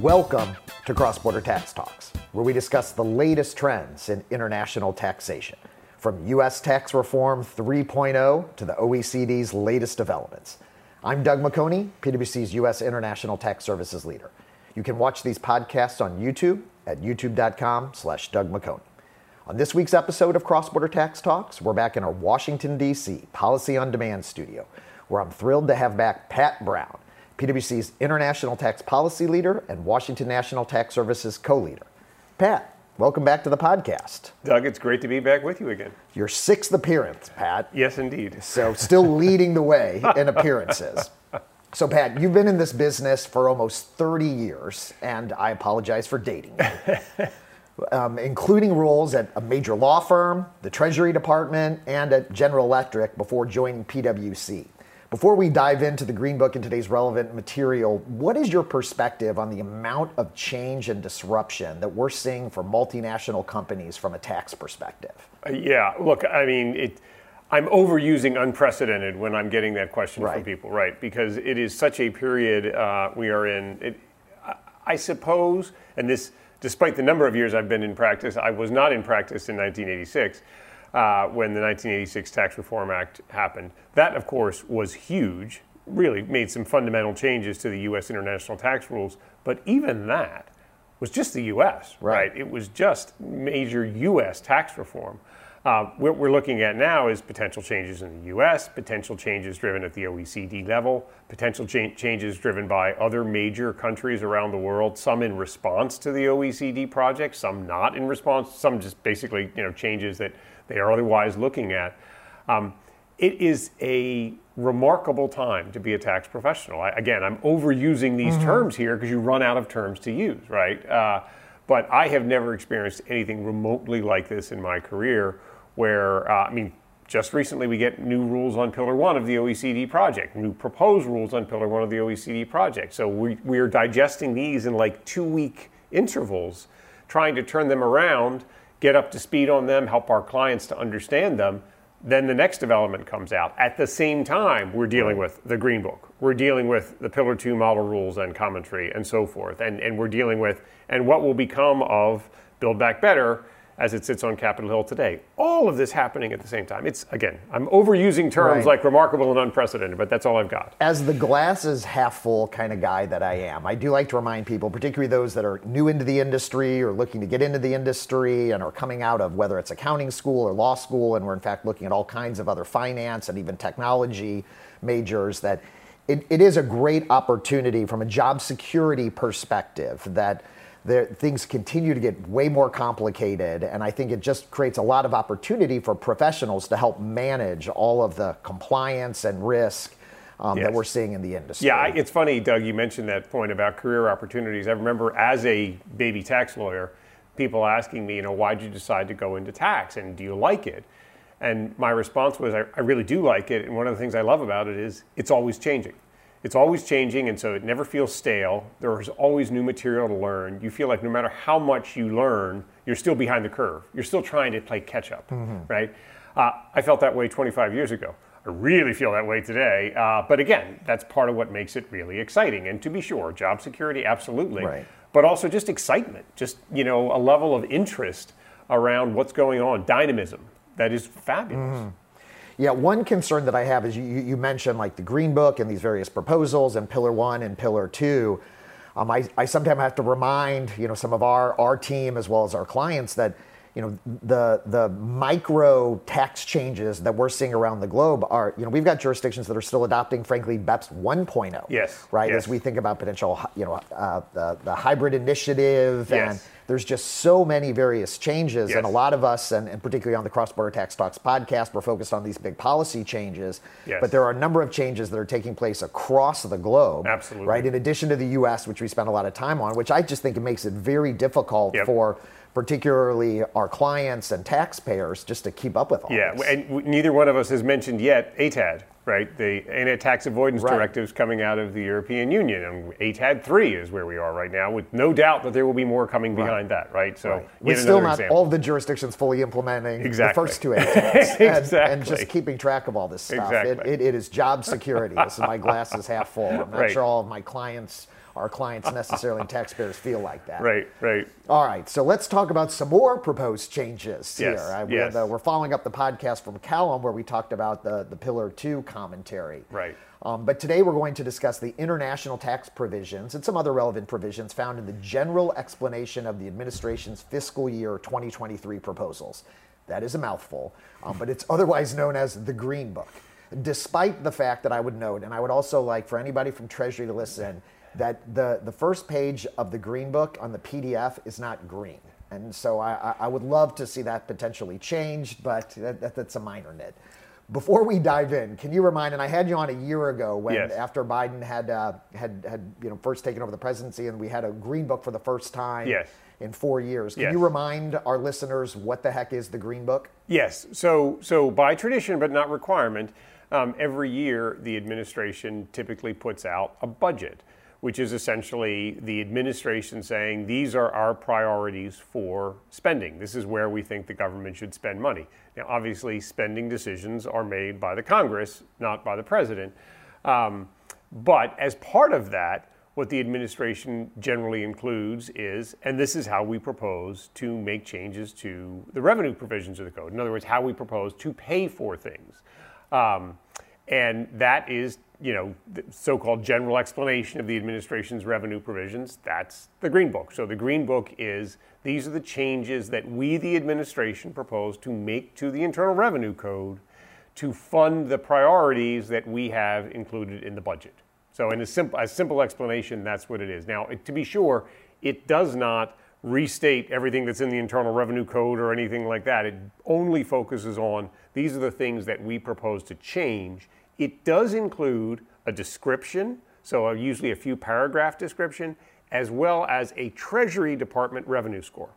Welcome to Cross Border Tax Talks, where we discuss the latest trends in international taxation, from U.S. tax reform 3.0 to the OECD's latest developments. I'm Doug McHoney, PwC's U.S. International Tax Services leader. You can watch these podcasts on YouTube at youtube.com slash Doug McHoney. On this week's episode of Cross Border Tax Talks, we're back in our Washington, D.C. Policy on Demand studio, where I'm thrilled to have back Pat Brown, PwC's International Tax Policy Leader and Washington National Tax Services co leader. Pat, welcome back to the podcast. Doug, it's great to be back with you again. Your sixth appearance, Pat. Yes, indeed. So, still leading the way in appearances. So, Pat, you've been in this business for almost 30 years, and I apologize for dating you. Um, including roles at a major law firm, the Treasury Department, and at General Electric before joining PwC. Before we dive into the Green Book and today's relevant material, what is your perspective on the amount of change and disruption that we're seeing for multinational companies from a tax perspective? Uh, yeah, look, I mean, it, I'm overusing unprecedented when I'm getting that question Right. from people, right? Because it is such a period uh, we are in. It, I- I suppose, and this, despite the number of years I've been in practice, I was not in practice in 1986 uh, when the 1986 Tax Reform Act happened. That, of course, was huge, really made some fundamental changes to the U.S. international tax rules. But even that was just the U.S., Right. right? It was just major U.S. tax reform. Uh, what we're looking at now is potential changes in the U.S., potential changes driven at the OECD level, potential cha- changes driven by other major countries around the world. Some in response to the OECD project, some not in response. Some just basically, you know, changes that they are otherwise looking at. Um, it is a remarkable time to be a tax professional. I, again, I'm overusing these terms here because you run out of terms to use, right? Uh, but I have never experienced anything remotely like this in my career where, uh, I mean, just recently we get new rules on Pillar 1 of the OECD project, new proposed rules on Pillar 1 of the OECD project. So we, we are digesting these in like two week intervals, trying to turn them around, get up to speed on them, help our clients to understand them. Then the next development comes out. At the same time, we're dealing with the Green Book. We're dealing with the Pillar 2 model rules and commentary and so forth. And, and we're dealing with, and what will become of Build Back Better as it sits on Capitol Hill today. All of this happening at the same time. It's, again, I'm overusing terms Right. like remarkable and unprecedented, but that's all I've got. As the glass is half full kind of guy that I am, I do like to remind people, particularly those that are new into the industry or looking to get into the industry and are coming out of whether it's accounting school or law school, and we're in fact looking at all kinds of other finance and even technology majors, that it, it is a great opportunity from a job security perspective that there, things continue to get way more complicated, and I think it just creates a lot of opportunity for professionals to help manage all of the compliance and risk um, that we're seeing in the industry. Yeah, I- it's funny, Doug, you mentioned that point about career opportunities. I remember as a baby tax lawyer, people asking me, you know, why'd you decide to go into tax and do you like it? And my response was, I, I really do like it. And one of the things I love about it is it's always changing. It's always changing, and so it never feels stale. There's always new material to learn. You feel like no matter how much you learn, you're still behind the curve. You're still trying to play catch up, right? Uh, I felt that way 25 years ago. I really feel that way today. Uh, but again, that's part of what makes it really exciting. And to be sure, job security, absolutely. Right. But also just excitement, just you know, a level of interest around what's going on, dynamism. That is fabulous. Yeah, one concern that I have is you, you mentioned like the Green Book and these various proposals and Pillar One and Pillar Two. Um, I, I sometimes have to remind you know some of our our team as well as our clients that you know the the micro tax changes that we're seeing around the globe are you know we've got jurisdictions that are still adopting frankly BEPS 1.0. Yes, Right. yes. As we think about potential you know uh, the the hybrid initiative and there's just so many various changes and a lot of us and, and particularly on the cross border tax talks podcast we're focused on these big policy changes Yes. but there are a number of changes that are taking place across the globe Absolutely. right in addition to the us which we spend a lot of time on which i just think it makes it very difficult Yep. for particularly our clients and taxpayers just to keep up with all this. Yeah, this. and neither one of us has mentioned yet ATAD, right? The anti-tax avoidance Right. directives coming out of the European Union, and ATAD three is where we are right now, with no doubt that there will be more coming behind that, right? So, Right. With still not example. all the jurisdictions fully implementing Exactly. the first two ATAs. and, and just keeping track of all this stuff. Exactly. It, it, it is job security. this is my glass is half full. I'm not Right. sure all of my clients our clients necessarily and taxpayers feel like that. Right, right. All right, so let's talk about some more proposed changes here. Yes, Uh, we yes. have, uh, we're following up the podcast from Callum where we talked about the, the Pillar 2 commentary. Right. Um, but today we're going to discuss the international tax provisions and some other relevant provisions found in the general explanation of the administration's fiscal year 2023 proposals. That is a mouthful, um, but it's otherwise known as the Green Book. Despite the fact that I would note, and I would also like for anybody from Treasury to listen, that the, the first page of the Green Book on the PDF is not green. And so I, I- would love to see that potentially changed, but that, that, that's a minor nit. Before we dive in, can you remind? And I had you on a year ago when, Yes. after Biden had uh, had had you know first taken over the presidency, and we had a green book for the first time Yes. in four years. Can Yes. you remind our listeners what the heck is the green book? Yes. So, so by tradition, but not requirement, um, every year the administration typically puts out a budget, which is essentially the administration saying these are our priorities for spending. This is where we think the government should spend money. Now, obviously, spending decisions are made by the Congress, not by the president. Um, but as part of that, what the administration generally includes is, and this is how we propose to make changes to the revenue provisions of the code. In other words, how we propose to pay for things. Um, and that is, you know, the so-called general explanation of the administration's revenue provisions. That's the Green Book. So the Green Book is these are the changes that we, the administration, propose to make to the Internal Revenue Code to fund the priorities that we have included in the budget. So, in a simple, a simple explanation, that's what it is. Now, it- to be sure, it does not restate everything that's in the Internal Revenue Code or anything like that. It only focuses on these are the things that we propose to change. It does include a description, so usually a few paragraph description, as well as a Treasury Department revenue score.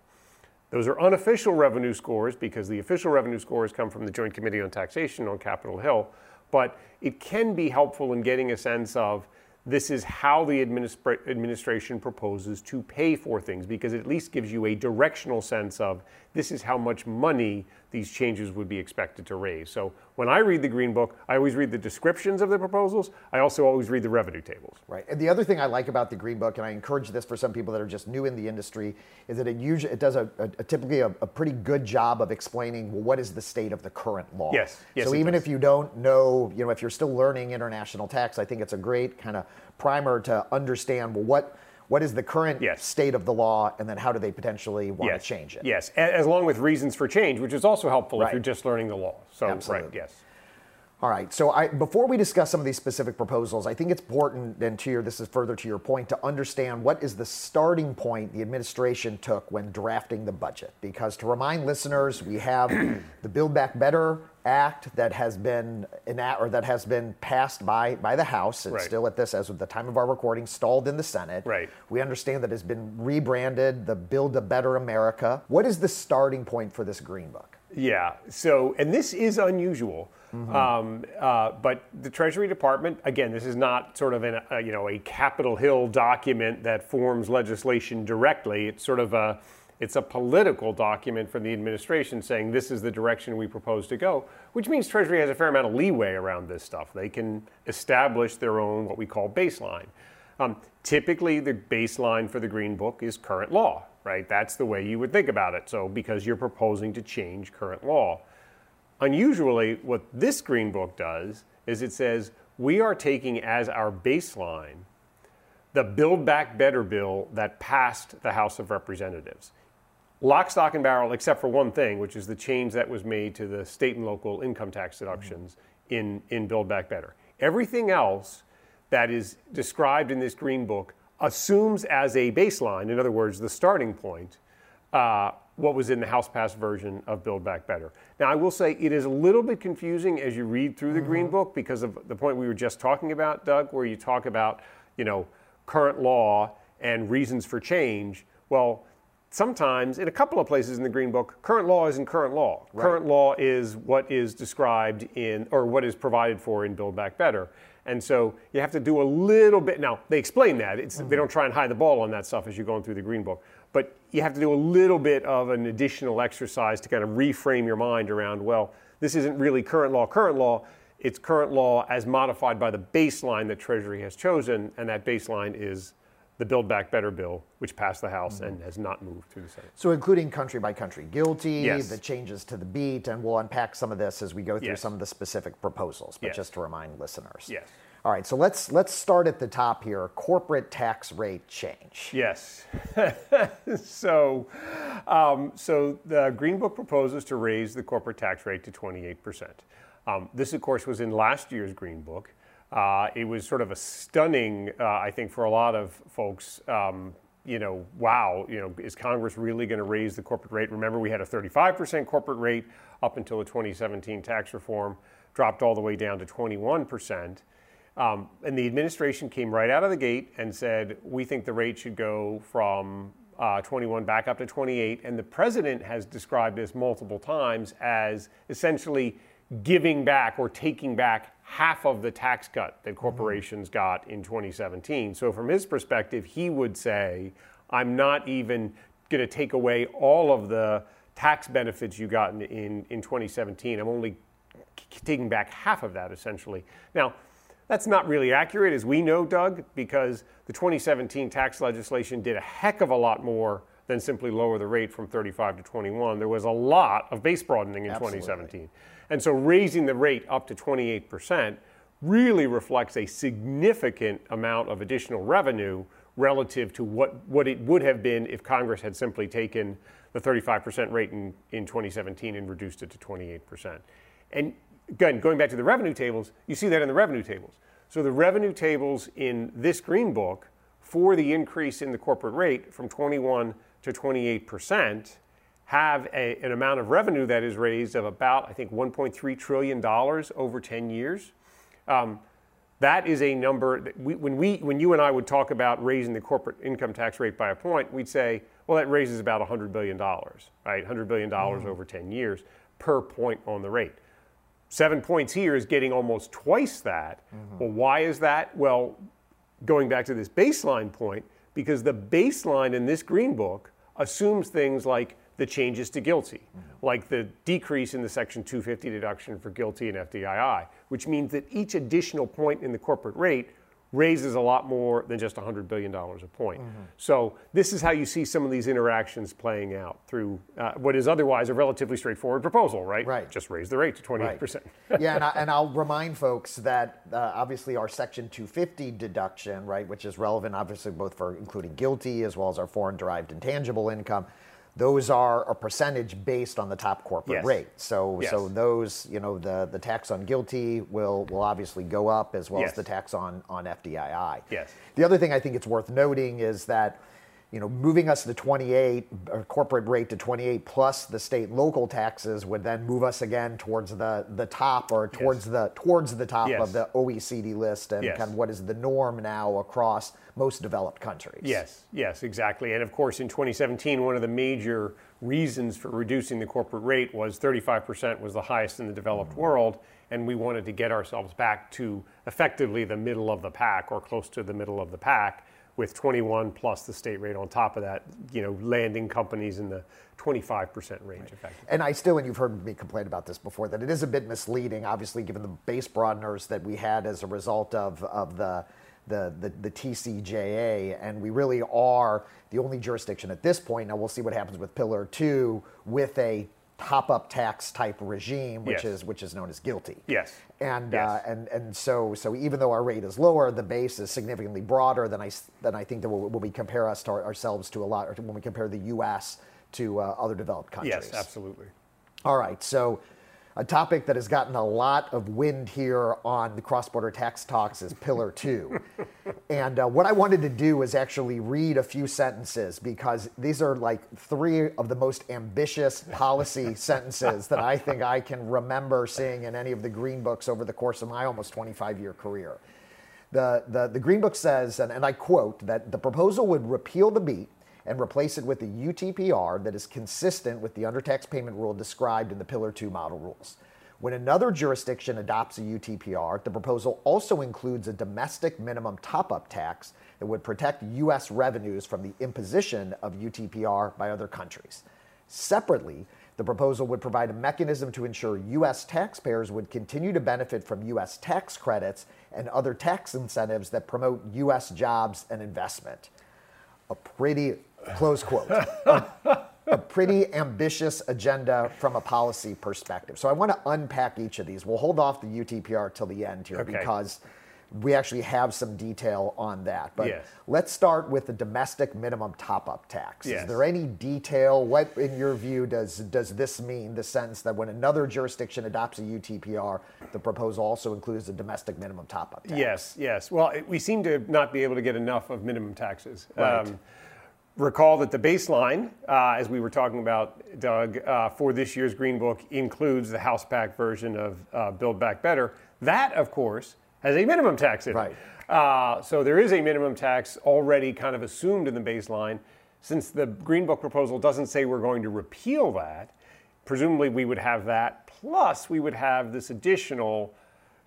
Those are unofficial revenue scores because the official revenue scores come from the Joint Committee on Taxation on Capitol Hill. But it can be helpful in getting a sense of this is how the administra- administration proposes to pay for things because it at least gives you a directional sense of this is how much money these changes would be expected to raise. So when I read the Green Book, I always read the descriptions of the proposals. I also always read the revenue tables. Right. And the other thing I like about the Green Book, and I encourage this for some people that are just new in the industry, is that it usually it does a, a, a typically a, a pretty good job of explaining well, what is the state of the current law. Yes. Yes, so even does. if you don't know, you know, if you're still learning international tax, I think it's a great kind of primer to understand well what what is the current Yes. state of the law, and then how do they potentially want yes. to change it. Yes, as along with reasons for change, which is also helpful Right. if you're just learning the law. So, Absolutely. right, yes. All right. So I, before we discuss some of these specific proposals, I think it's important, and to your this is further to your point, to understand what is the starting point the administration took when drafting the budget. Because to remind listeners, we have the Build Back Better Act that has been enact, or that has been passed by by the House. It's Right. still at this as of the time of our recording, stalled in the Senate. Right. We understand that it's been rebranded the Build a Better America. What is the starting point for this Green Book? Yeah. So, and this is unusual. Um, uh, but the Treasury Department, again, this is not sort of an, uh, you know a Capitol Hill document that forms legislation directly. It's sort of a it's a political document from the administration saying this is the direction we propose to go, which means Treasury has a fair amount of leeway around this stuff. They can establish their own what we call baseline. Um, typically, the baseline for the Green Book is current law, right? That's the way you would think about it. So, because you're proposing to change current law. Unusually, what this Green Book does is it says we are taking as our baseline the Build Back Better bill that passed the House of Representatives. Lock, stock, and barrel, except for one thing, which is the change that was made to the state and local income tax deductions in, in Build Back Better. Everything else that is described in this Green Book assumes as a baseline, in other words, the starting point, uh, what was in the House passed version of Build Back Better. Now, I will say it is a little bit confusing as you read through the Green Book because of the point we were just talking about, Doug, where you talk about, you know, current law and reasons for change. Well, sometimes in a couple of places in the Green Book, current law isn't current law. Current law is what is described in or what is provided for in Build Back Better. And so you have to do a little bit. Now, they explain that. It's, They mm-hmm. don't try and hide the ball on that stuff as you're going through the Green Book. But you have to do a little bit of an additional exercise to kind of reframe your mind around, well, this isn't really current law, current law. It's current law as modified by the baseline that Treasury has chosen, and that baseline is the Build Back Better bill, which passed the House and has not moved through the Senate. So, including country by country GILTI, Yes. the changes to the BEAT, and we'll unpack some of this as we go through Yes. some of the specific proposals. But Yes. just to remind listeners. Yes. All right, so let's let's start at the top here. Corporate tax rate change. Yes. so, um, so the Green Book proposes to raise the corporate tax rate to 28%. Um, this, of course, was in last year's Green Book. Uh, it was sort of a stunning, uh, I think, for a lot of folks. Um, you know, wow, you know, is Congress really going to raise the corporate rate? Remember, we had a 35% corporate rate up until the 2017 tax reform, dropped all the way down to 21%. Um, and the administration came right out of the gate and said, we think the rate should go from uh, 21 back up to 28. And the president has described this multiple times as essentially giving back or taking back half of the tax cut that corporations got in 2017. So, from his perspective, he would say, I'm not even going to take away all of the tax benefits you got in, in, in 2017. I'm only taking back half of that essentially. Now, that's not really accurate, as we know, Doug, because the 2017 tax legislation did a heck of a lot more than simply lower the rate from 35 to 21. There was a lot of base broadening in Absolutely. 2017. And so raising the rate up to 28% really reflects a significant amount of additional revenue relative to what, what it would have been if Congress had simply taken the 35% rate in, in 2017 and reduced it to 28%. And again, going back to the revenue tables, you see that in the revenue tables. So the revenue tables in this green book for the increase in the corporate rate from 21 to 28% have a, an amount of revenue that is raised of about, I think, $1.3 trillion over 10 years. Um, that is a number that we, when we, when you and I would talk about raising the corporate income tax rate by a point, we'd say, well, that raises about $100 billion, right? $100 billion over 10 years per point on the rate. Seven points here is getting almost twice that. Well, why is that? Well, going back to this baseline point, because the baseline in this green book assumes things like the changes to GILTI, like the decrease in the Section 250 deduction for GILTI and FDII, which means that each additional point in the corporate rate raises a lot more than just $100 billion a point. So, this is how you see some of these interactions playing out through uh, what is otherwise a relatively straightforward proposal, right? Right. Just raise the rate to 28%. yeah, and, I, and I'll remind folks that uh, obviously our Section 250 deduction, right, which is relevant obviously both for including GILTI as well as our foreign derived intangible income, those are a percentage based on the top corporate Yes. rate. So, so those, you know, the, the tax on GILTI will will obviously go up as well as the tax on on FDII. Yes. The other thing I think it's worth noting is that, you know, moving us to 28, uh, corporate rate to 28 plus the state local taxes would then move us again towards the, the top or towards the towards the top Yes. of the OECD list and Yes. kind of what is the norm now across most developed countries. Yes, yes, exactly. And of course, in 2017, one of the major reasons for reducing the corporate rate was 35% was the highest in the developed world, and we wanted to get ourselves back to effectively the middle of the pack or close to the middle of the pack with 21 plus the state rate on top of that, you know, landing companies in the 25% range effectively. And I still, and you've heard me complain about this before, that it is a bit misleading, obviously, given the base broadeners that we had as a result of, of the, the, the, the TCJA. And we really are the only jurisdiction at this point. Now, we'll see what happens with Pillar 2 with a top up tax type regime, which, Yes. is, which is known as GILTI. Yes. And, Yes. uh, and, and so, so even though our rate is lower, the base is significantly broader than I, than I think that when we compare us to our, ourselves to a lot, or when we compare the U.S. to uh, other developed countries. Yes, absolutely. All right, so a topic that has gotten a lot of wind here on the cross border tax talks is Pillar 2. and uh, what I wanted to do is actually read a few sentences because these are like three of the most ambitious policy sentences that I think I can remember seeing in any of the green books over the course of my almost 25 year career. The, the, the Green Book says, and, and I quote, that the proposal would repeal the BEAT and replace it with a UTPR that is consistent with the undertax payment rule described in the Pillar 2 model rules. When another jurisdiction adopts a UTPR, the proposal also includes a domestic minimum top up tax that would protect U.S. revenues from the imposition of UTPR by other countries. Separately, the proposal would provide a mechanism to ensure U.S. taxpayers would continue to benefit from U.S. tax credits and other tax incentives that promote U.S. jobs and investment. a pretty close quote. a, pretty ambitious agenda from a policy perspective. So I want to unpack each of these. We'll hold off the UTPR till the end here Okay. because we actually have some detail on that. But Yes. let's start with the domestic minimum top-up tax. Yes. Is there any detail? What, in your view, does does this mean? The sense that when another jurisdiction adopts a UTPR, the proposal also includes a domestic minimum top-up tax. Yes, yes. Well, it, we seem to not be able to get enough of minimum taxes. Um, Right. Recall that the baseline, uh, as we were talking about, Doug, uh, for this year's Green Book includes the House Pack version of uh, Build Back Better. That, of course, has a minimum tax in Right. it. Uh, so there is a minimum tax already kind of assumed in the baseline. Since the Green Book proposal doesn't say we're going to repeal that, presumably we would have that, plus we would have this additional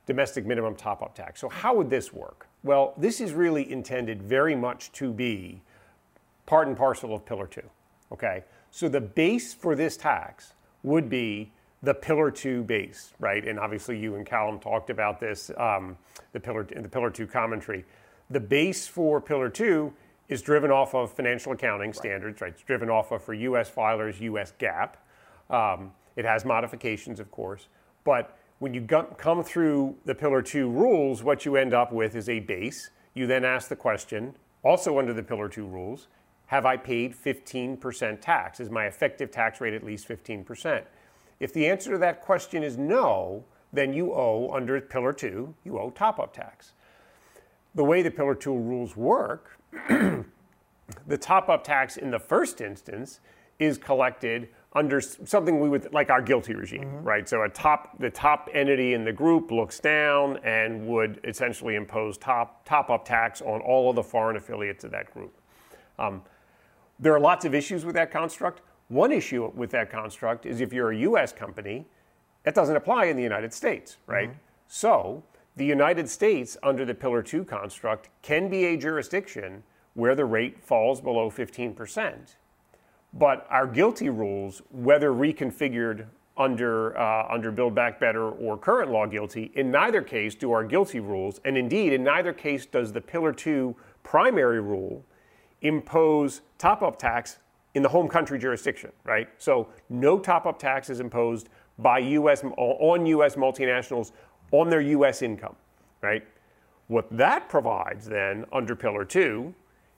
domestic minimum top up tax. So, how would this work? Well, this is really intended very much to be part and parcel of Pillar 2. Okay? So, the base for this tax would be the Pillar 2 base, right? And obviously, you and Callum talked about this, um, the, Pillar, in the Pillar 2 commentary. The base for Pillar 2 is driven off of financial accounting standards, right? It's driven off of, for US filers, US GAAP. Um, it has modifications, of course, but when you come through the Pillar 2 rules, what you end up with is a base. You then ask the question, also under the Pillar 2 rules, have I paid 15% tax? Is my effective tax rate at least 15%? If the answer to that question is no, then you owe, under Pillar 2, you owe top up tax. The way the Pillar 2 rules work the top up tax in the first instance is collected under something we would like our GILTI regime, right? So a top the top entity in the group looks down and would essentially impose top top up tax on all of the foreign affiliates of that group. Um, there are lots of issues with that construct. One issue with that construct is if you're a US company, that doesn't apply in the United States, right? So, the United States, under the Pillar 2 construct, can be a jurisdiction where the rate falls below 15%. But our GILTI rules, whether reconfigured under, uh, under Build Back Better or current law GILTI, in neither case do our GILTI rules, and indeed, in neither case does the Pillar 2 primary rule impose top up tax in the home country jurisdiction, right? So no top up tax is imposed by US on US multinationals on their US income, right? What that provides then under Pillar 2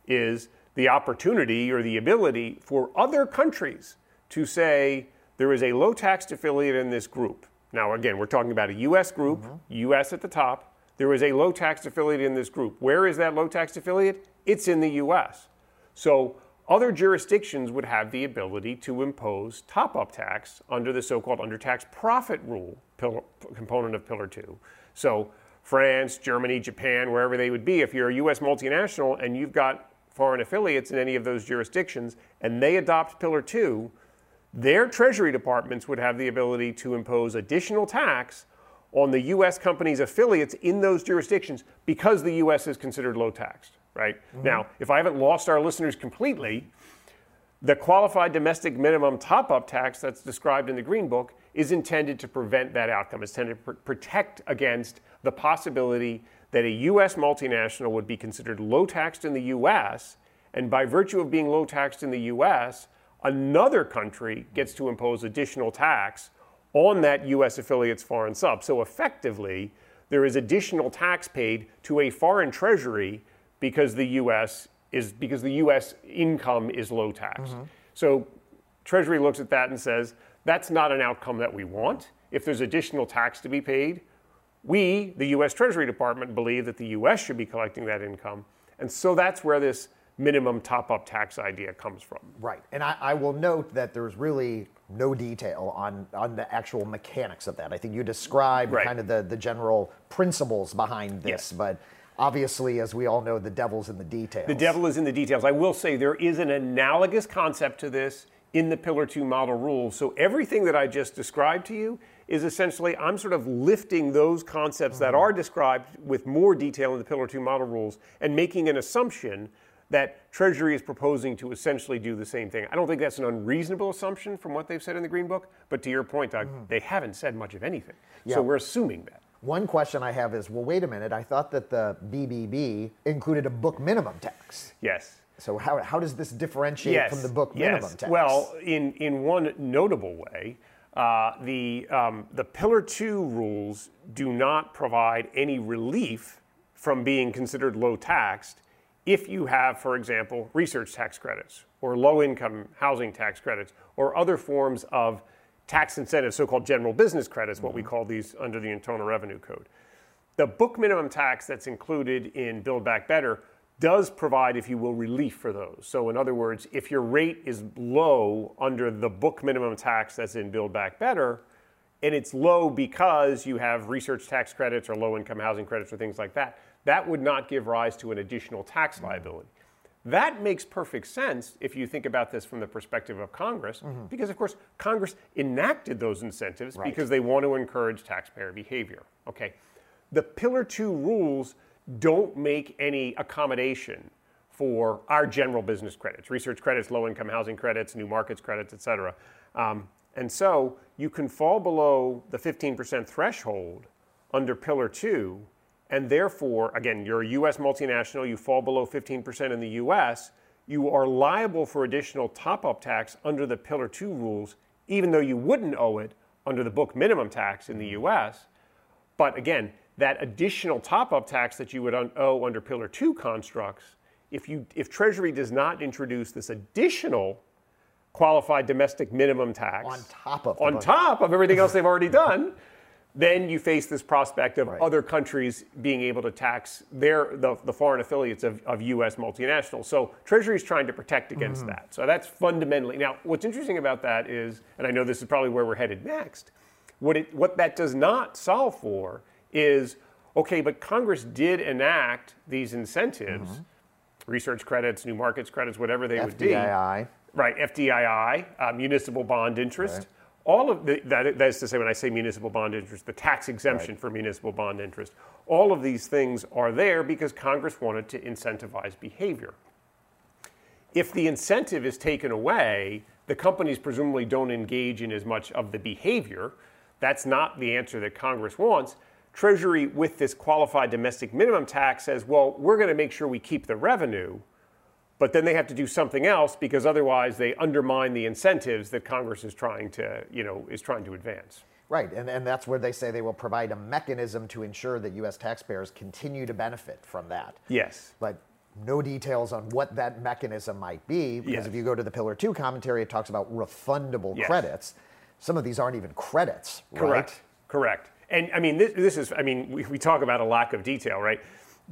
is the opportunity or the ability for other countries to say there is a low taxed affiliate in this group. Now, again, we're talking about a US group, mm-hmm. US at the top. There is a low taxed affiliate in this group. Where is that low taxed affiliate? It's in the US. So other jurisdictions would have the ability to impose top up tax under the so called under tax profit rule component of Pillar 2. So France, Germany, Japan, wherever they would be, if you're a US multinational and you've got foreign affiliates in any of those jurisdictions and they adopt Pillar 2, their treasury departments would have the ability to impose additional tax on the US companies' affiliates in those jurisdictions because the US is considered low taxed, right? Mm-hmm. Now, if I haven't lost our listeners completely, the qualified domestic minimum top up tax that's described in the Green Book is intended to prevent that outcome. It's intended to pr- protect against the possibility that a U.S. multinational would be considered low taxed in the U.S., and by virtue of being low taxed in the U.S., another country gets to impose additional tax on that U.S. affiliate's foreign sub. So effectively, there is additional tax paid to a foreign treasury because the U.S. is because the U.S. income is low tax. Mm-hmm. So Treasury looks at that and says that's not an outcome that we want. If there's additional tax to be paid, we, the U.S. Treasury Department, believe that the U.S. should be collecting that income, and so that's where this minimum top-up tax idea comes from. Right. And I, I will note that there's really no detail on, on the actual mechanics of that. I think you described Right. kind of the, the general principles behind this, Yes. but obviously, as we all know, the devil's in the details. The devil is in the details. I will say there is an analogous concept to this in the Pillar 2 model rules. So everything that I just described to you is essentially I'm sort of lifting those concepts that are described with more detail in the Pillar 2 model rules and making an assumption that Treasury is proposing to essentially do the same thing. I don't think that's an unreasonable assumption from what they've said in the Green Book, but to your point, Doug, mm-hmm. they haven't said much of anything. Yeah. So we're assuming that. One question I have is well, wait a minute, I thought that the BBB included a book minimum tax. Yes. So how, how does this differentiate yes, from the book minimum yes. tax? Well, in, in one notable way, uh, the, um, the Pillar 2 rules do not provide any relief from being considered low taxed if you have, for example, research tax credits or low income housing tax credits or other forms of tax incentives, so called general business credits, mm-hmm. what we mm-hmm. call these under the Internal Revenue Code. The book minimum tax that's included in Build Back Better does provide, if you will, relief for those. So, in other words, if your rate is low under the book minimum tax that's in Build Back Better, and it's low because you have research tax credits or low income housing credits or things like that, that would not give rise to an additional tax liability. That makes perfect sense if you think about this from the perspective of Congress, mm-hmm. because of course Congress enacted those incentives right. because they want to encourage taxpayer behavior. Okay. The Pillar 2 rules don't make any accommodation for our general business credits, research credits, low income housing credits, new markets credits, et cetera. Um, and so you can fall below the 15% threshold under Pillar 2 and therefore, again, you're a US multinational, you fall below 15% in the US, you are liable for additional top up tax under the Pillar 2 rules, even though you wouldn't owe it under the book minimum tax in the US. But again, that additional top up tax that you would un- owe under Pillar 2 constructs, if, you, if Treasury does not introduce this additional qualified domestic minimum tax on top of on top of everything else they've already done, then you face this prospect of right. other countries being able to tax their the, the foreign affiliates of, of U.S. multinationals. So Treasury is trying to protect against mm-hmm. that. So that's fundamentally now. What's interesting about that is, and I know this is probably where we're headed next. What it what that does not solve for is okay, but Congress did enact these incentives, mm-hmm. research credits, new markets credits, whatever they FDII. would be. FDII. Right, FDII, uh, municipal bond interest. Right all of the, that, that is to say, when I say municipal bond interest, the tax exemption right. for municipal bond interest, all of these things are there because Congress wanted to incentivize behavior. If the incentive is taken away, the companies presumably don't engage in as much of the behavior. That's not the answer that Congress wants. Treasury, with this qualified domestic minimum tax, says, well, we're going to make sure we keep the revenue but then they have to do something else because otherwise they undermine the incentives that Congress is trying to, you know, is trying to advance. Right, and, and that's where they say they will provide a mechanism to ensure that U.S. taxpayers continue to benefit from that. Yes. But no details on what that mechanism might be, because yes. if you go to the Pillar 2 commentary, it talks about refundable yes. credits. Some of these aren't even credits, Correct. Right? Correct. And I mean, this, this is, I mean, we, we talk about a lack of detail, right?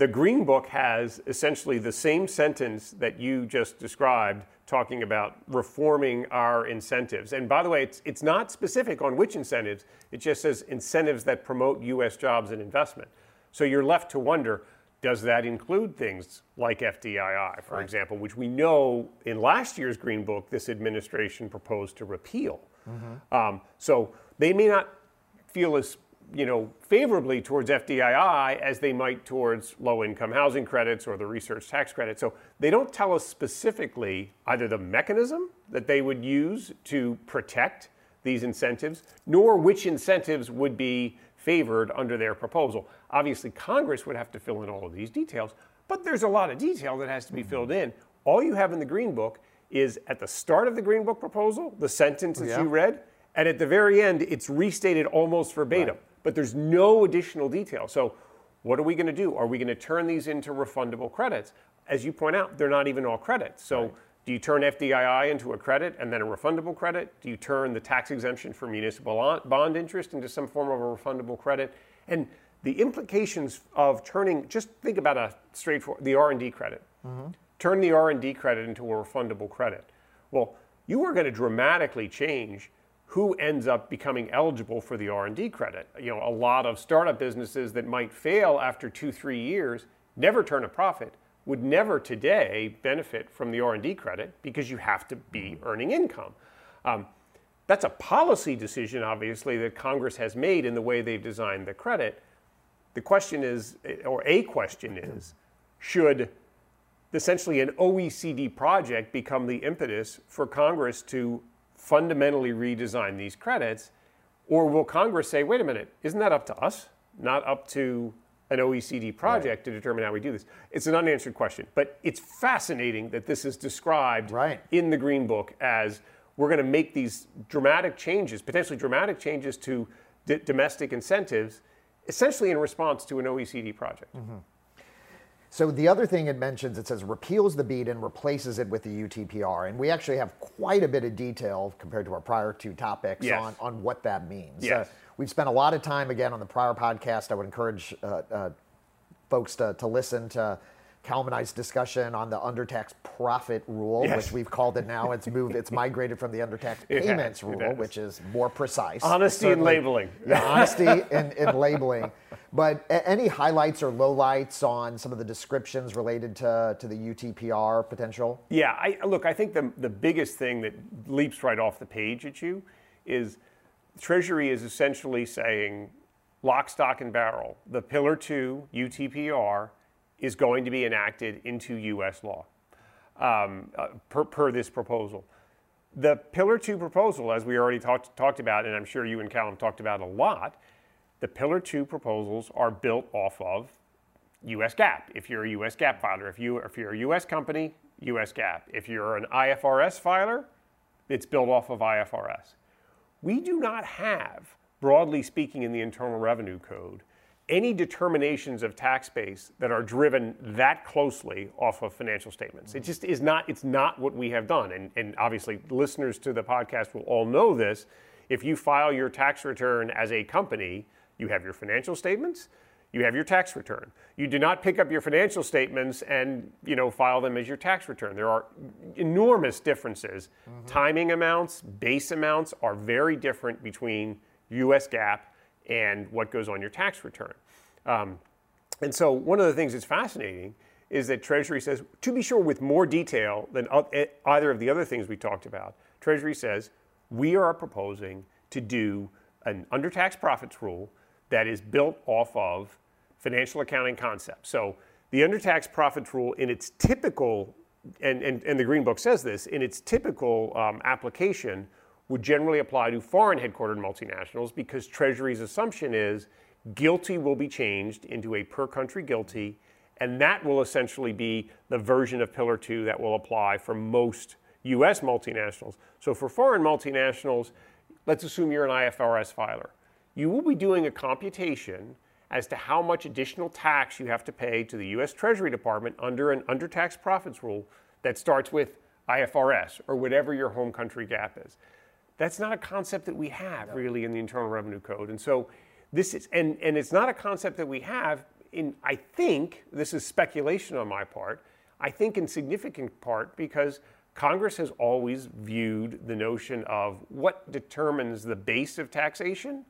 The Green Book has essentially the same sentence that you just described, talking about reforming our incentives. And by the way, it's, it's not specific on which incentives, it just says incentives that promote U.S. jobs and investment. So you're left to wonder does that include things like FDII, for right. example, which we know in last year's Green Book this administration proposed to repeal? Mm-hmm. Um, so they may not feel as you know, favorably towards FDII as they might towards low-income housing credits or the research tax credit. So they don't tell us specifically either the mechanism that they would use to protect these incentives, nor which incentives would be favored under their proposal. Obviously, Congress would have to fill in all of these details, but there's a lot of detail that has to be filled in. All you have in the Green Book is at the start of the Green Book proposal, the sentence that yeah. you read, and at the very end, it's restated almost verbatim. Right but there's no additional detail. So, what are we going to do? Are we going to turn these into refundable credits? As you point out, they're not even all credits. So, right. do you turn FDII into a credit and then a refundable credit? Do you turn the tax exemption for municipal bond interest into some form of a refundable credit? And the implications of turning just think about a straightforward the R&D credit. Mm-hmm. Turn the R&D credit into a refundable credit. Well, you are going to dramatically change who ends up becoming eligible for the R&D credit. You know, a lot of startup businesses that might fail after 2-3 years, never turn a profit, would never today benefit from the R&D credit because you have to be earning income. Um, that's a policy decision, obviously, that Congress has made in the way they've designed the credit. The question is, or a question is, should essentially an OECD project become the impetus for Congress to fundamentally redesign these credits? Or will Congress say, wait a minute, isn't that up to us, not up to an OECD project right. to determine how we do this? It's an unanswered question, but it's fascinating that this is described right. in the Green Book as we're going to make these dramatic changes, potentially dramatic changes to d- domestic incentives, essentially in response to an OECD project. Mm-hmm. So the other thing it mentions, it says repeals the BEAT and replaces it with the UTPR. And we actually have quite a bit of detail compared to our prior two topics yes. on, on what that means. Yes. Uh, we've spent a lot of time, again, on the prior podcast. I would encourage uh, uh, folks to, to listen to Manai's discussion on the undertax profit rule, yes. which we've called it now. It's moved. It's migrated from the undertax payments rule, which is more precise. Honesty in labeling. Yeah, honesty in, in labeling. But any highlights or lowlights on some of the descriptions related to, to the UTPR potential? Yeah, I, look, I think the, the biggest thing that leaps right off the page at you is Treasury is essentially saying lock, stock, and barrel. The Pillar 2 UTPR is going to be enacted into U.S. law um, uh, per, per, this proposal. The Pillar 2 proposal, as we already talked, talked about, and I'm sure you and Callum talked about a lot, the Pillar 2 proposals are built off of US GAAP. If you're a US GAAP filer, if, you, if you're a US company, US GAAP. If you're an IFRS filer, it's built off of IFRS. We do not have, broadly speaking, in the Internal Revenue Code, any determinations of tax base that are driven that closely off of financial statements. It just is not, it's not what we have done. And, and obviously, listeners to the podcast will all know this. If you file your tax return as a company, you have your financial statements, you have your tax return. You do not pick up your financial statements and you know file them as your tax return. There are enormous differences. Mm-hmm. Timing amounts, base amounts are very different between US GAAP and what goes on your tax return. Um, and so, one of the things that's fascinating is that Treasury says, to be sure, with more detail than either of the other things we talked about, Treasury says, we are proposing to do an undertax profits rule that is built off of financial accounting concepts. So, the undertax profits rule, in its typical, and, and, and the Green Book says this, in its typical um, application, would generally apply to foreign headquartered multinationals because Treasury's assumption is GILTI will be changed into a per country GILTI, and that will essentially be the version of Pillar 2 that will apply for most US multinationals. So for foreign multinationals, let's assume you're an IFRS filer. You will be doing a computation as to how much additional tax you have to pay to the US Treasury Department under an undertax profits rule that starts with IFRS or whatever your home country GAAP is. That's not a concept that we have no. really in the Internal Revenue Code. And so this is, and, and it's not a concept that we have in, I think, this is speculation on my part, I think in significant part because Congress has always viewed the notion of what determines the base of taxation.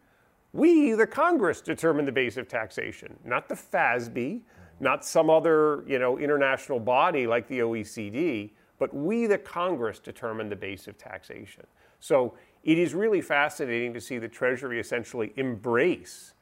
We, the Congress, determine the base of taxation, not the FASB, not some other you know, international body like the OECD, but we, the Congress, determine the base of taxation. So it is really fascinating to see the Treasury essentially embrace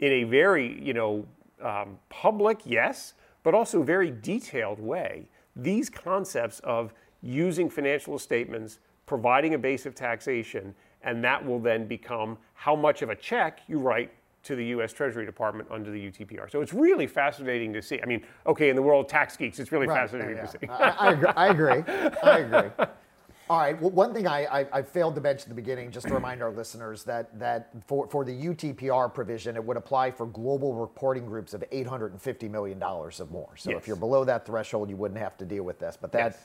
in a very, you know, um, public, yes, but also very detailed way these concepts of using financial statements, providing a base of taxation, and that will then become how much of a check you write to the U.S. Treasury Department under the UTPR. So it's really fascinating to see. I mean, okay, in the world of tax geeks, it's really right, fascinating yeah, to see. I, I, agree. I agree. I agree. All right. Well, one thing I, I, I, failed to mention at the beginning, just to remind our listeners that that for, for the UTPR provision, it would apply for global reporting groups of $850 million or more. So yes. if you're below that threshold, you wouldn't have to deal with this. But that yes.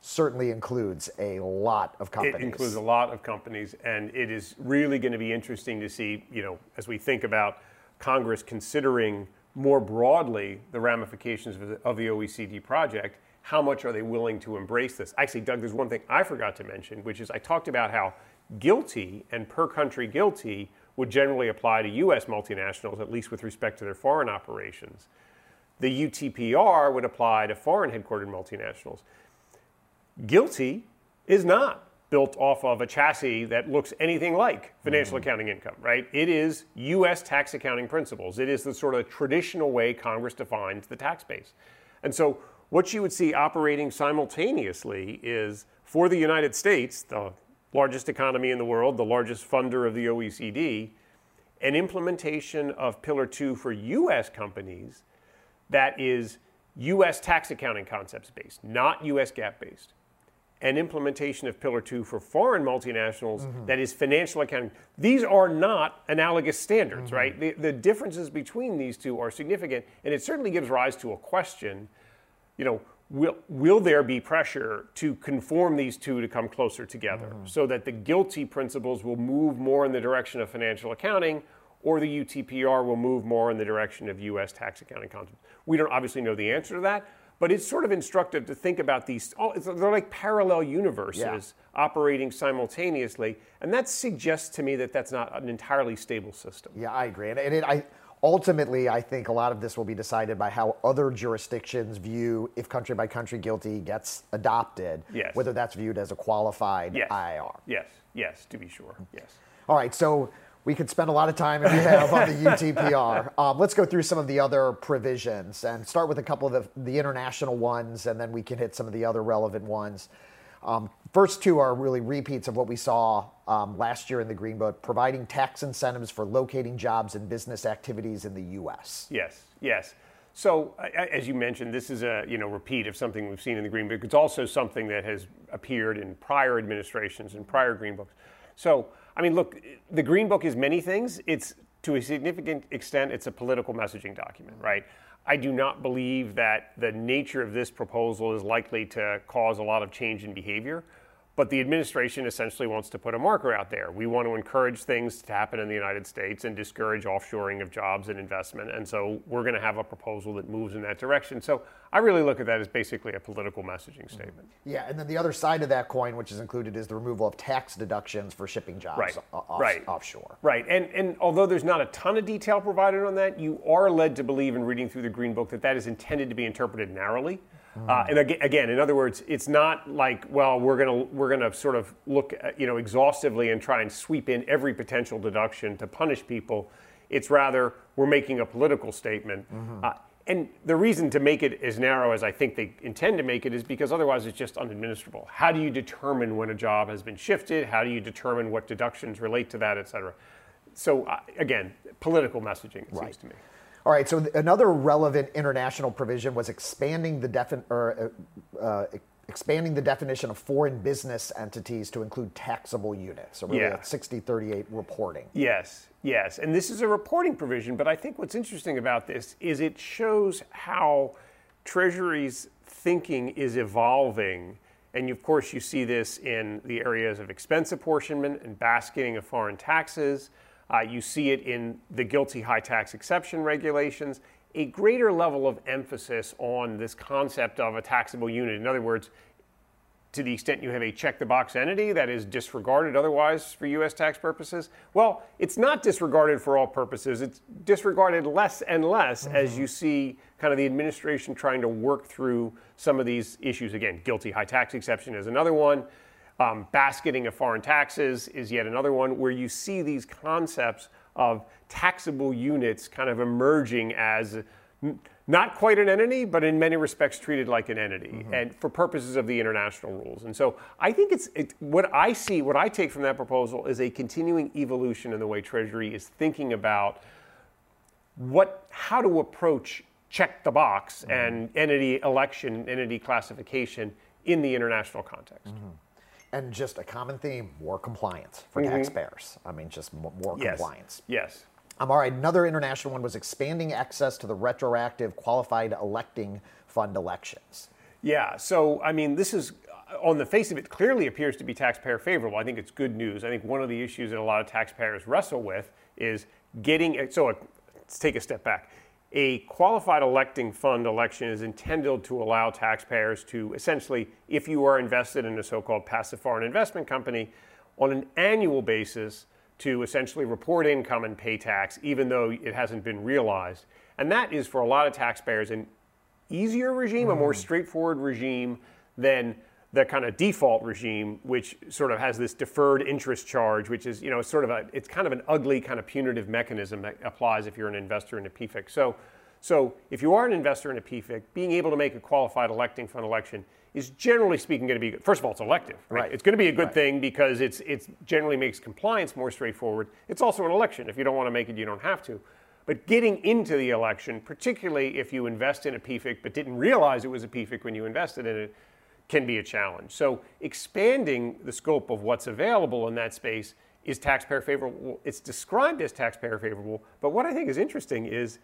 certainly includes a lot of companies. It includes a lot of companies, and it is really going to be interesting to see, you know, as we think about Congress considering more broadly the ramifications of the, of the OECD project how much are they willing to embrace this? Actually, Doug, there's one thing I forgot to mention, which is I talked about how GILTI and per country GILTI would generally apply to U.S. multinationals, at least with respect to their foreign operations. The UTPR would apply to foreign headquartered multinationals. GILTI is not built off of a chassis that looks anything like financial mm-hmm. accounting income, right? It is U.S. tax accounting principles. It is the sort of traditional way Congress defines the tax base. And so what you would see operating simultaneously is for the United States, the largest economy in the world, the largest funder of the OECD, an implementation of Pillar 2 for US companies that is US tax accounting concepts based, not US GAAP based. An implementation of Pillar 2 for foreign multinationals mm-hmm. that is financial accounting. These are not analogous standards, mm-hmm. right? The, the differences between these two are significant, and it certainly gives rise to a question you know, will, will there be pressure to conform these two to come closer together mm-hmm. so that the GILTI principles will move more in the direction of financial accounting or the UTPR will move more in the direction of US tax accounting concepts? We don't obviously know the answer to that, but it's sort of instructive to think about these. Oh, they're like parallel universes yeah. operating simultaneously, and that suggests to me that that's not an entirely stable system. Yeah, I agree, and it, I ultimately, I think a lot of this will be decided by how other jurisdictions view if country by country GILTI gets adopted, yes. whether that's viewed as a qualified yes. IIR. Yes, yes, to be sure. Yes. All right, so we could spend a lot of time if we have on the UTPR. Um, let's go through some of the other provisions and start with a couple of the, the international ones, and then we can hit some of the other relevant ones. Um, first two are really repeats of what we saw um, last year in the Green Book, providing tax incentives for locating jobs and business activities in the U.S. Yes, yes. So, as you mentioned, this is a you know repeat of something we've seen in the Green Book. It's also something that has appeared in prior administrations and prior Green Books. So, I mean, look, the Green Book is many things. It's to a significant extent, it's a political messaging document, right? I do not believe that the nature of this proposal is likely to cause a lot of change in behavior. But the administration essentially wants to put a marker out there. We want to encourage things to happen in the United States and discourage offshoring of jobs and investment. And so we're going to have a proposal that moves in that direction. So I really look at that as basically a political messaging mm-hmm. statement. Yeah, and then the other side of that coin, which is included, is the removal of tax deductions for shipping jobs right. off, right. offshore. Right, and, and although there's not a ton of detail provided on that, you are led to believe in reading through the Green Book that that is intended to be interpreted narrowly. Uh, and again, in other words, it's not like, well, we're going to we're going to sort of look, at, you know, exhaustively and try and sweep in every potential deduction to punish people. It's rather we're making a political statement. Mm-hmm. Uh, and the reason to make it as narrow as I think they intend to make it is because otherwise it's just unadministrable. How do you determine when a job has been shifted? How do you determine what deductions relate to that, et cetera? So uh, again, political messaging, it right. seems to me. All right, so another relevant international provision was expanding the defin- or, uh, uh, expanding the definition of foreign business entities to include taxable units. So really yeah. 6038 reporting. Yes, yes. And this is a reporting provision, but I think what's interesting about this is it shows how Treasury's thinking is evolving. And of course, you see this in the areas of expense apportionment and basketing of foreign taxes. Uh, you see it in the GILTI high tax exception regulations, a greater level of emphasis on this concept of a taxable unit. In other words, to the extent you have a check the box entity that is disregarded otherwise for US tax purposes, well, it's not disregarded for all purposes. It's disregarded less and less mm-hmm. as you see kind of the administration trying to work through some of these issues. Again, GILTI high tax exception is another one. Um, basketing of foreign taxes is yet another one where you see these concepts of taxable units kind of emerging as n- not quite an entity, but in many respects treated like an entity, mm-hmm. and for purposes of the international rules. And so I think it's it, what I see, what I take from that proposal is a continuing evolution in the way Treasury is thinking about what, how to approach check the box mm-hmm. and entity election, entity classification in the international context. Mm-hmm and just a common theme more compliance for mm-hmm. taxpayers. I mean, just more yes. compliance. Yes. Um, all right, another international one was expanding access to the retroactive qualified electing fund elections. Yeah, so I mean, this is on the face of it clearly appears to be taxpayer favorable. I think it's good news. I think one of the issues that a lot of taxpayers wrestle with is getting so let's take a step back a qualified electing fund election is intended to allow taxpayers to essentially, if you are invested in a so called passive foreign investment company, on an annual basis to essentially report income and pay tax, even though it hasn't been realized. And that is for a lot of taxpayers an easier regime, mm. a more mm. straightforward regime than the kind of default regime, which sort of has this deferred interest charge, which is, you know, sort of a, it's kind of an ugly kind of punitive mechanism that applies if you're an investor in a PFIC. So, so if you are an investor in a PFIC, being able to make a qualified electing fund election is generally speaking going to be good. First of all, it's elective. Right? Right. It's going to be a good Right. thing because it's it's generally makes compliance more straightforward. It's also an election. If you don't want to make it, you don't have to. But getting into the election, particularly if you invest in a PFIC but didn't realize it was a PFIC when you invested in it, can be a challenge. So expanding the scope of what's available in that space is taxpayer favorable. It's described as taxpayer favorable, but what I think is interesting is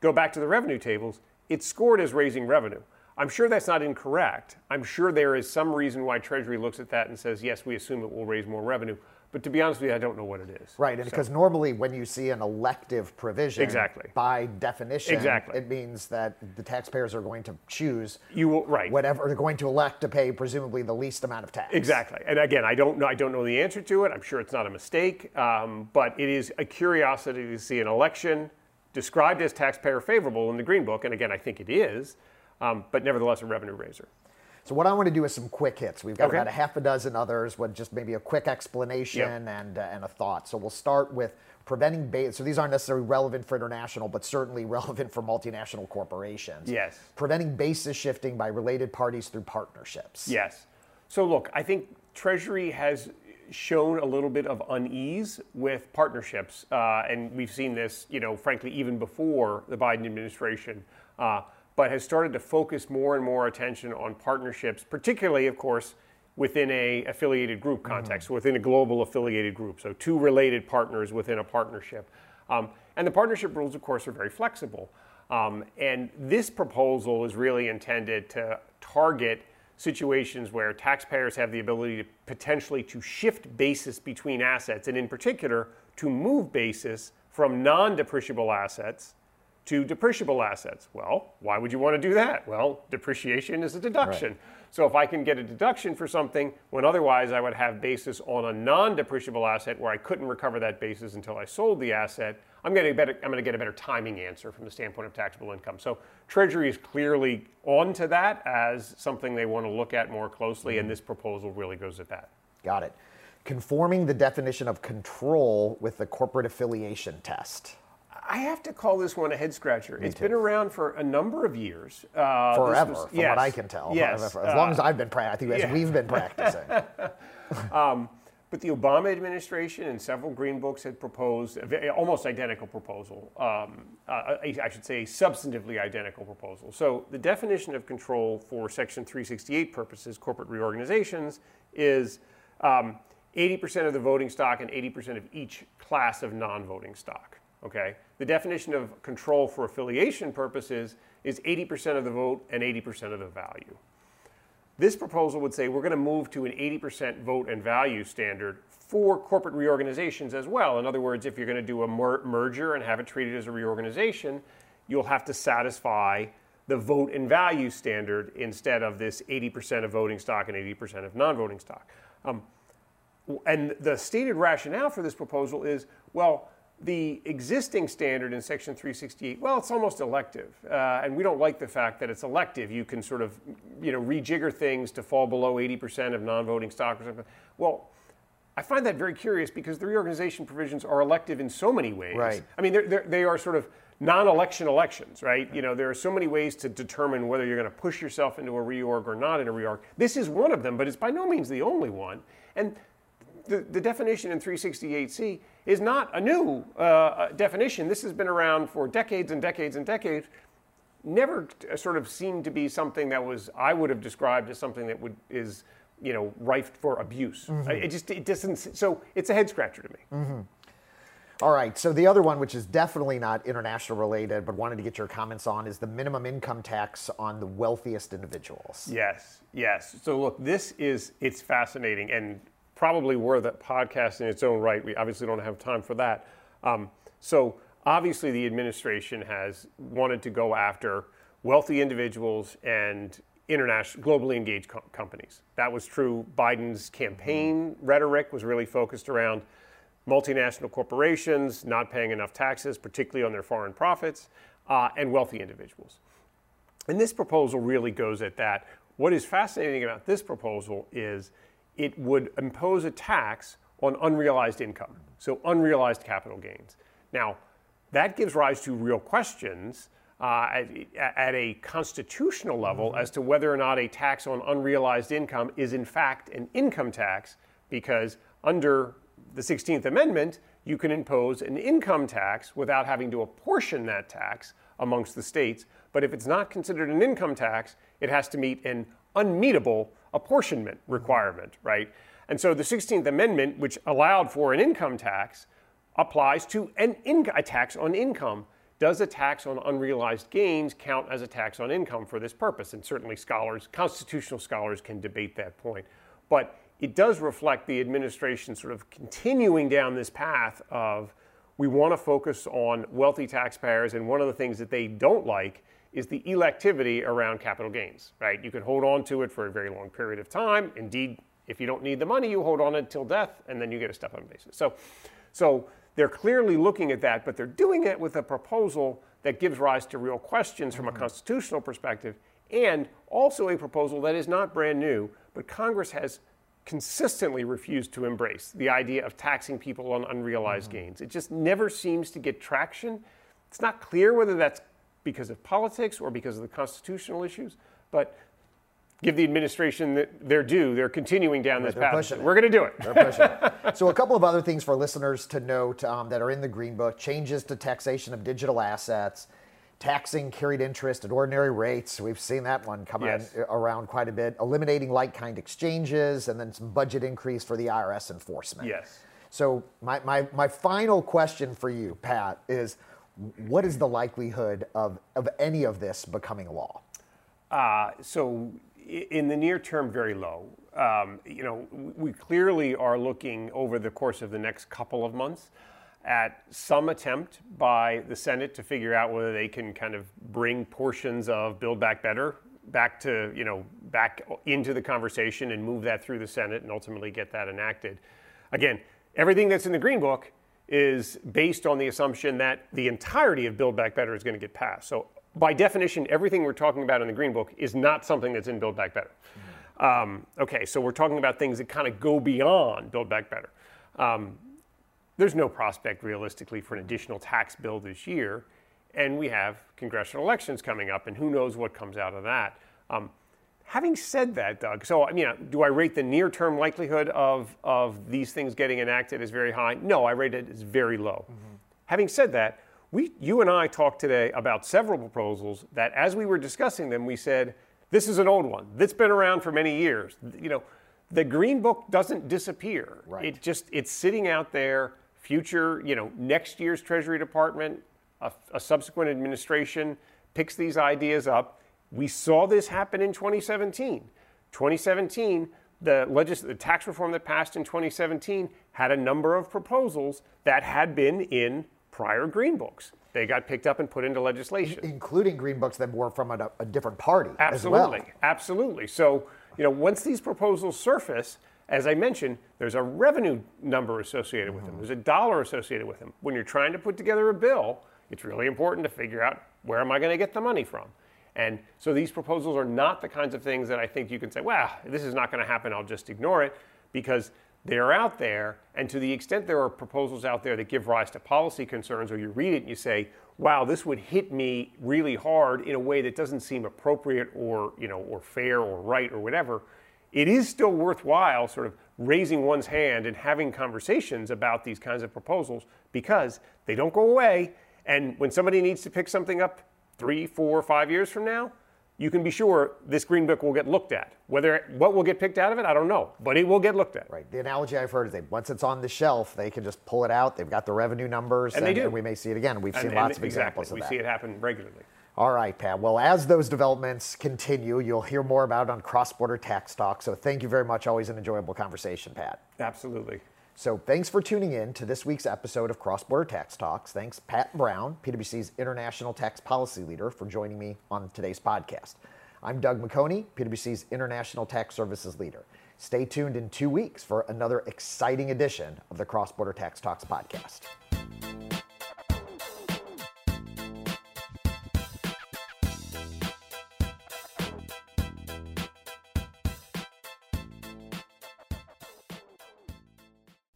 go back to the revenue tables, it's scored as raising revenue. I'm sure that's not incorrect. I'm sure there is some reason why Treasury looks at that and says, yes, we assume it will raise more revenue. But to be honest with you, I don't know what it is. Right, and because normally when you see an elective provision, Exactly. by definition, Exactly. it means that the taxpayers are going to choose You will, right. whatever they're going to elect to pay, presumably the least amount of tax. Exactly. And again, I don't know. I don't know the answer to it. I'm sure it's not a mistake, um, but it is a curiosity to see an election described as taxpayer favorable in the Green Book. And again, I think it is, um, but nevertheless a revenue raiser. So what I want to do is some quick hits. We've got Okay. about a half a dozen others with just maybe a quick explanation and uh, and a thought. So we'll start with preventing base. So these aren't necessarily relevant for international, but certainly relevant for multinational corporations. Yes. Preventing basis shifting by related parties through partnerships. Yes. So look, I think Treasury has shown a little bit of unease with partnerships, uh, and we've seen this, you know, frankly, even before the Biden administration. Uh, but has started to focus more and more attention on partnerships, particularly, of course, within a affiliated group context, within a global affiliated group. So two related partners within a partnership. Um, and the partnership rules, of course, are very flexible. Um, and this proposal is really intended to target situations where taxpayers have the ability to potentially to shift basis between assets, and in particular, to move basis from non-depreciable assets to depreciable assets. Well, why would you want to do that? Well, depreciation is a deduction. So if I can get a deduction for something when otherwise I would have basis on a non-depreciable asset where I couldn't recover that basis until I sold the asset, I'm going to better I'm going to get a better timing answer from the standpoint of taxable income. So Treasury is clearly onto that as something they want to look at more closely and mm-hmm. this proposal really goes at that. Got it. Conforming the definition of control with the corporate affiliation test. I have to call this one a head scratcher. It's been around for a number of years. Uh, Forever, was- from yes, what I can tell. Yes. As long uh, as I've been practicing, as yeah. we've been practicing. But the Obama administration and several green books had proposed a almost identical proposal. Um, uh, I should say, a substantively identical proposal. So the definition of control for Section 368 purposes, corporate reorganizations, is um, 80% of the voting stock and 80% of each class of non-voting stock. Okay. The definition of control for affiliation purposes is 80% of the vote and 80% of the value. This proposal would say we're going to move to an 80% vote and value standard for corporate reorganizations as well. In other words, if you're going to do a mer- merger and have it treated as a reorganization, you'll have to satisfy the vote and value standard instead of this 80% of voting stock and 80% of non voting stock. Um, and the stated rationale for this proposal is well, the existing standard in Section 368, well, it's almost elective. Uh, and we don't like the fact that it's elective. You can sort of, you know, rejigger things to fall below 80% of non voting stock or something. Well, I find that very curious because the reorganization provisions are elective in so many ways. Right. I mean, they're, they're, they are sort of non-election elections, right? You know, there are so many ways to determine whether you're going to push yourself into a reorg or not in a reorg. This is one of them, but it's by no means the only one. And the, the definition in 368C is not a new uh, definition. This has been around for decades and decades and decades. Never uh, sort of seemed to be something that was I would have described as something that would is you know rife for abuse. I- It just it doesn't. So it's a head scratcher to me. All right. So the other one, which is definitely not international related, but wanted to get your comments on, is the minimum income tax on the wealthiest individuals. Yes, yes. So look, this is it's fascinating and probably worth a podcast in its own right. We obviously don't have time for that. Um, so obviously, the administration has wanted to go after wealthy individuals and international, globally engaged com- companies. That was true. Biden's campaign rhetoric was really focused around multinational corporations not paying enough taxes, particularly on their foreign profits, uh, and wealthy individuals. And this proposal really goes at that. What is fascinating about this proposal is it would impose a tax on unrealized income, so unrealized capital gains. Now, that gives rise to real questions uh, at, at, a constitutional level mm-hmm. as to whether or not a tax on unrealized income is in fact an income tax, because under the 16th Amendment, you can impose an income tax without having to apportion that tax amongst the states. But if it's not considered an income tax, it has to meet an unmeetable apportionment requirement, right? And so the 16th Amendment, which allowed for an income tax, applies to an in- a tax on income. Does a tax on unrealized gains count as a tax on income for this purpose? And certainly scholars, constitutional scholars can debate that point. But it does reflect the administration sort of continuing down this path of we want to focus on wealthy taxpayers, and one of the things that they don't like is the electivity around capital gains, right? You can hold on to it for a very long period of time. Indeed, if you don't need the money, you hold on until death, and then you get a step on basis. So, so they're clearly looking at that, but they're doing it with a proposal that gives rise to real questions from a mm-hmm. constitutional perspective, and also a proposal that is not brand new, but Congress has consistently refused to embrace the idea of taxing people on unrealized mm-hmm. gains. It just never seems to get traction. It's not clear whether that's because of politics or because of the constitutional issues, but give the administration their due. They're continuing down this path. We're going to do it. They're pushing it. So, a couple of other things for listeners to note um, that are in the Green Book changes to taxation of digital assets, taxing carried interest at ordinary rates. We've seen that one come yes. around quite a bit, eliminating like kind exchanges, and then some budget increase for the IRS enforcement. Yes. So, my, my, my final question for you, Pat, is what is the likelihood of, of any of this becoming law? Uh, so, in the near term, very low. Um, you know, we clearly are looking over the course of the next couple of months at some attempt by the Senate to figure out whether they can kind of bring portions of Build Back Better back to, you know, back into the conversation and move that through the Senate and ultimately get that enacted. Again, everything that's in the Green Book is based on the assumption that the entirety of Build Back Better is going to get passed. So by definition, everything we're talking about in the Green Book is not something that's in Build Back Better. Um, okay, so we're talking about things that kind of go beyond Build Back Better. Um, there's no prospect realistically for an additional tax bill this year, and we have congressional elections coming up, and who knows what comes out of that. Um, having said that, Doug, so I mean, do I rate the near-term likelihood of of these things getting enacted as very high? No, I rate it as very low. Mm-hmm. Having said that we, you and I talked today about several proposals that, as we were discussing them, we said, this is an old one. That's been around for many years. You know, the Green Book doesn't disappear. Right. It just, it's sitting out there. Future, you know, next year's Treasury Department, a, a subsequent administration picks these ideas up. We saw this happen in 2017. 2017, the, legis- the tax reform that passed in 2017 had a number of proposals that had been in prior green books. They got picked up and put into legislation, including green books that were from a, a different party. Absolutely, well. absolutely. So you know, once these proposals surface, as I mentioned, there's a revenue number associated with them. Mm-hmm. There's a dollar associated with them. When you're trying to put together a bill, it's really important to figure out where am I going to get the money from. And so these proposals are not the kinds of things that I think you can say, well, this is not going to happen, I'll just ignore it, because they're out there, and to the extent there are proposals out there that give rise to policy concerns, or you read it and you say, "Wow, this would hit me really hard in a way that doesn't seem appropriate, or you know, or fair, or right, or whatever," it is still worthwhile, sort of raising one's hand and having conversations about these kinds of proposals because they don't go away. And when somebody needs to pick something up three, four, five years from now, you can be sure this green book will get looked at. Whether what will get picked out of it, I don't know, but it will get looked at. Right. The analogy I've heard is that once it's on the shelf, they can just pull it out. They've got the revenue numbers, and, and, and we may see it again. We've seen and, lots of examples exactly. of that. We see it happen regularly. All right, Pat. Well, as those developments continue, you'll hear more about it on Cross Border Tax Talk. So thank you very much. Always an enjoyable conversation, Pat. Absolutely. So thanks for tuning in to this week's episode of Cross Border Tax Talks. Thanks, Pat Brown, PwC's International Tax Policy Leader, for joining me on today's podcast. I'm Doug McHoney, PwC's International Tax Services Leader. Stay tuned in two weeks for another exciting edition of the Cross Border Tax Talks podcast.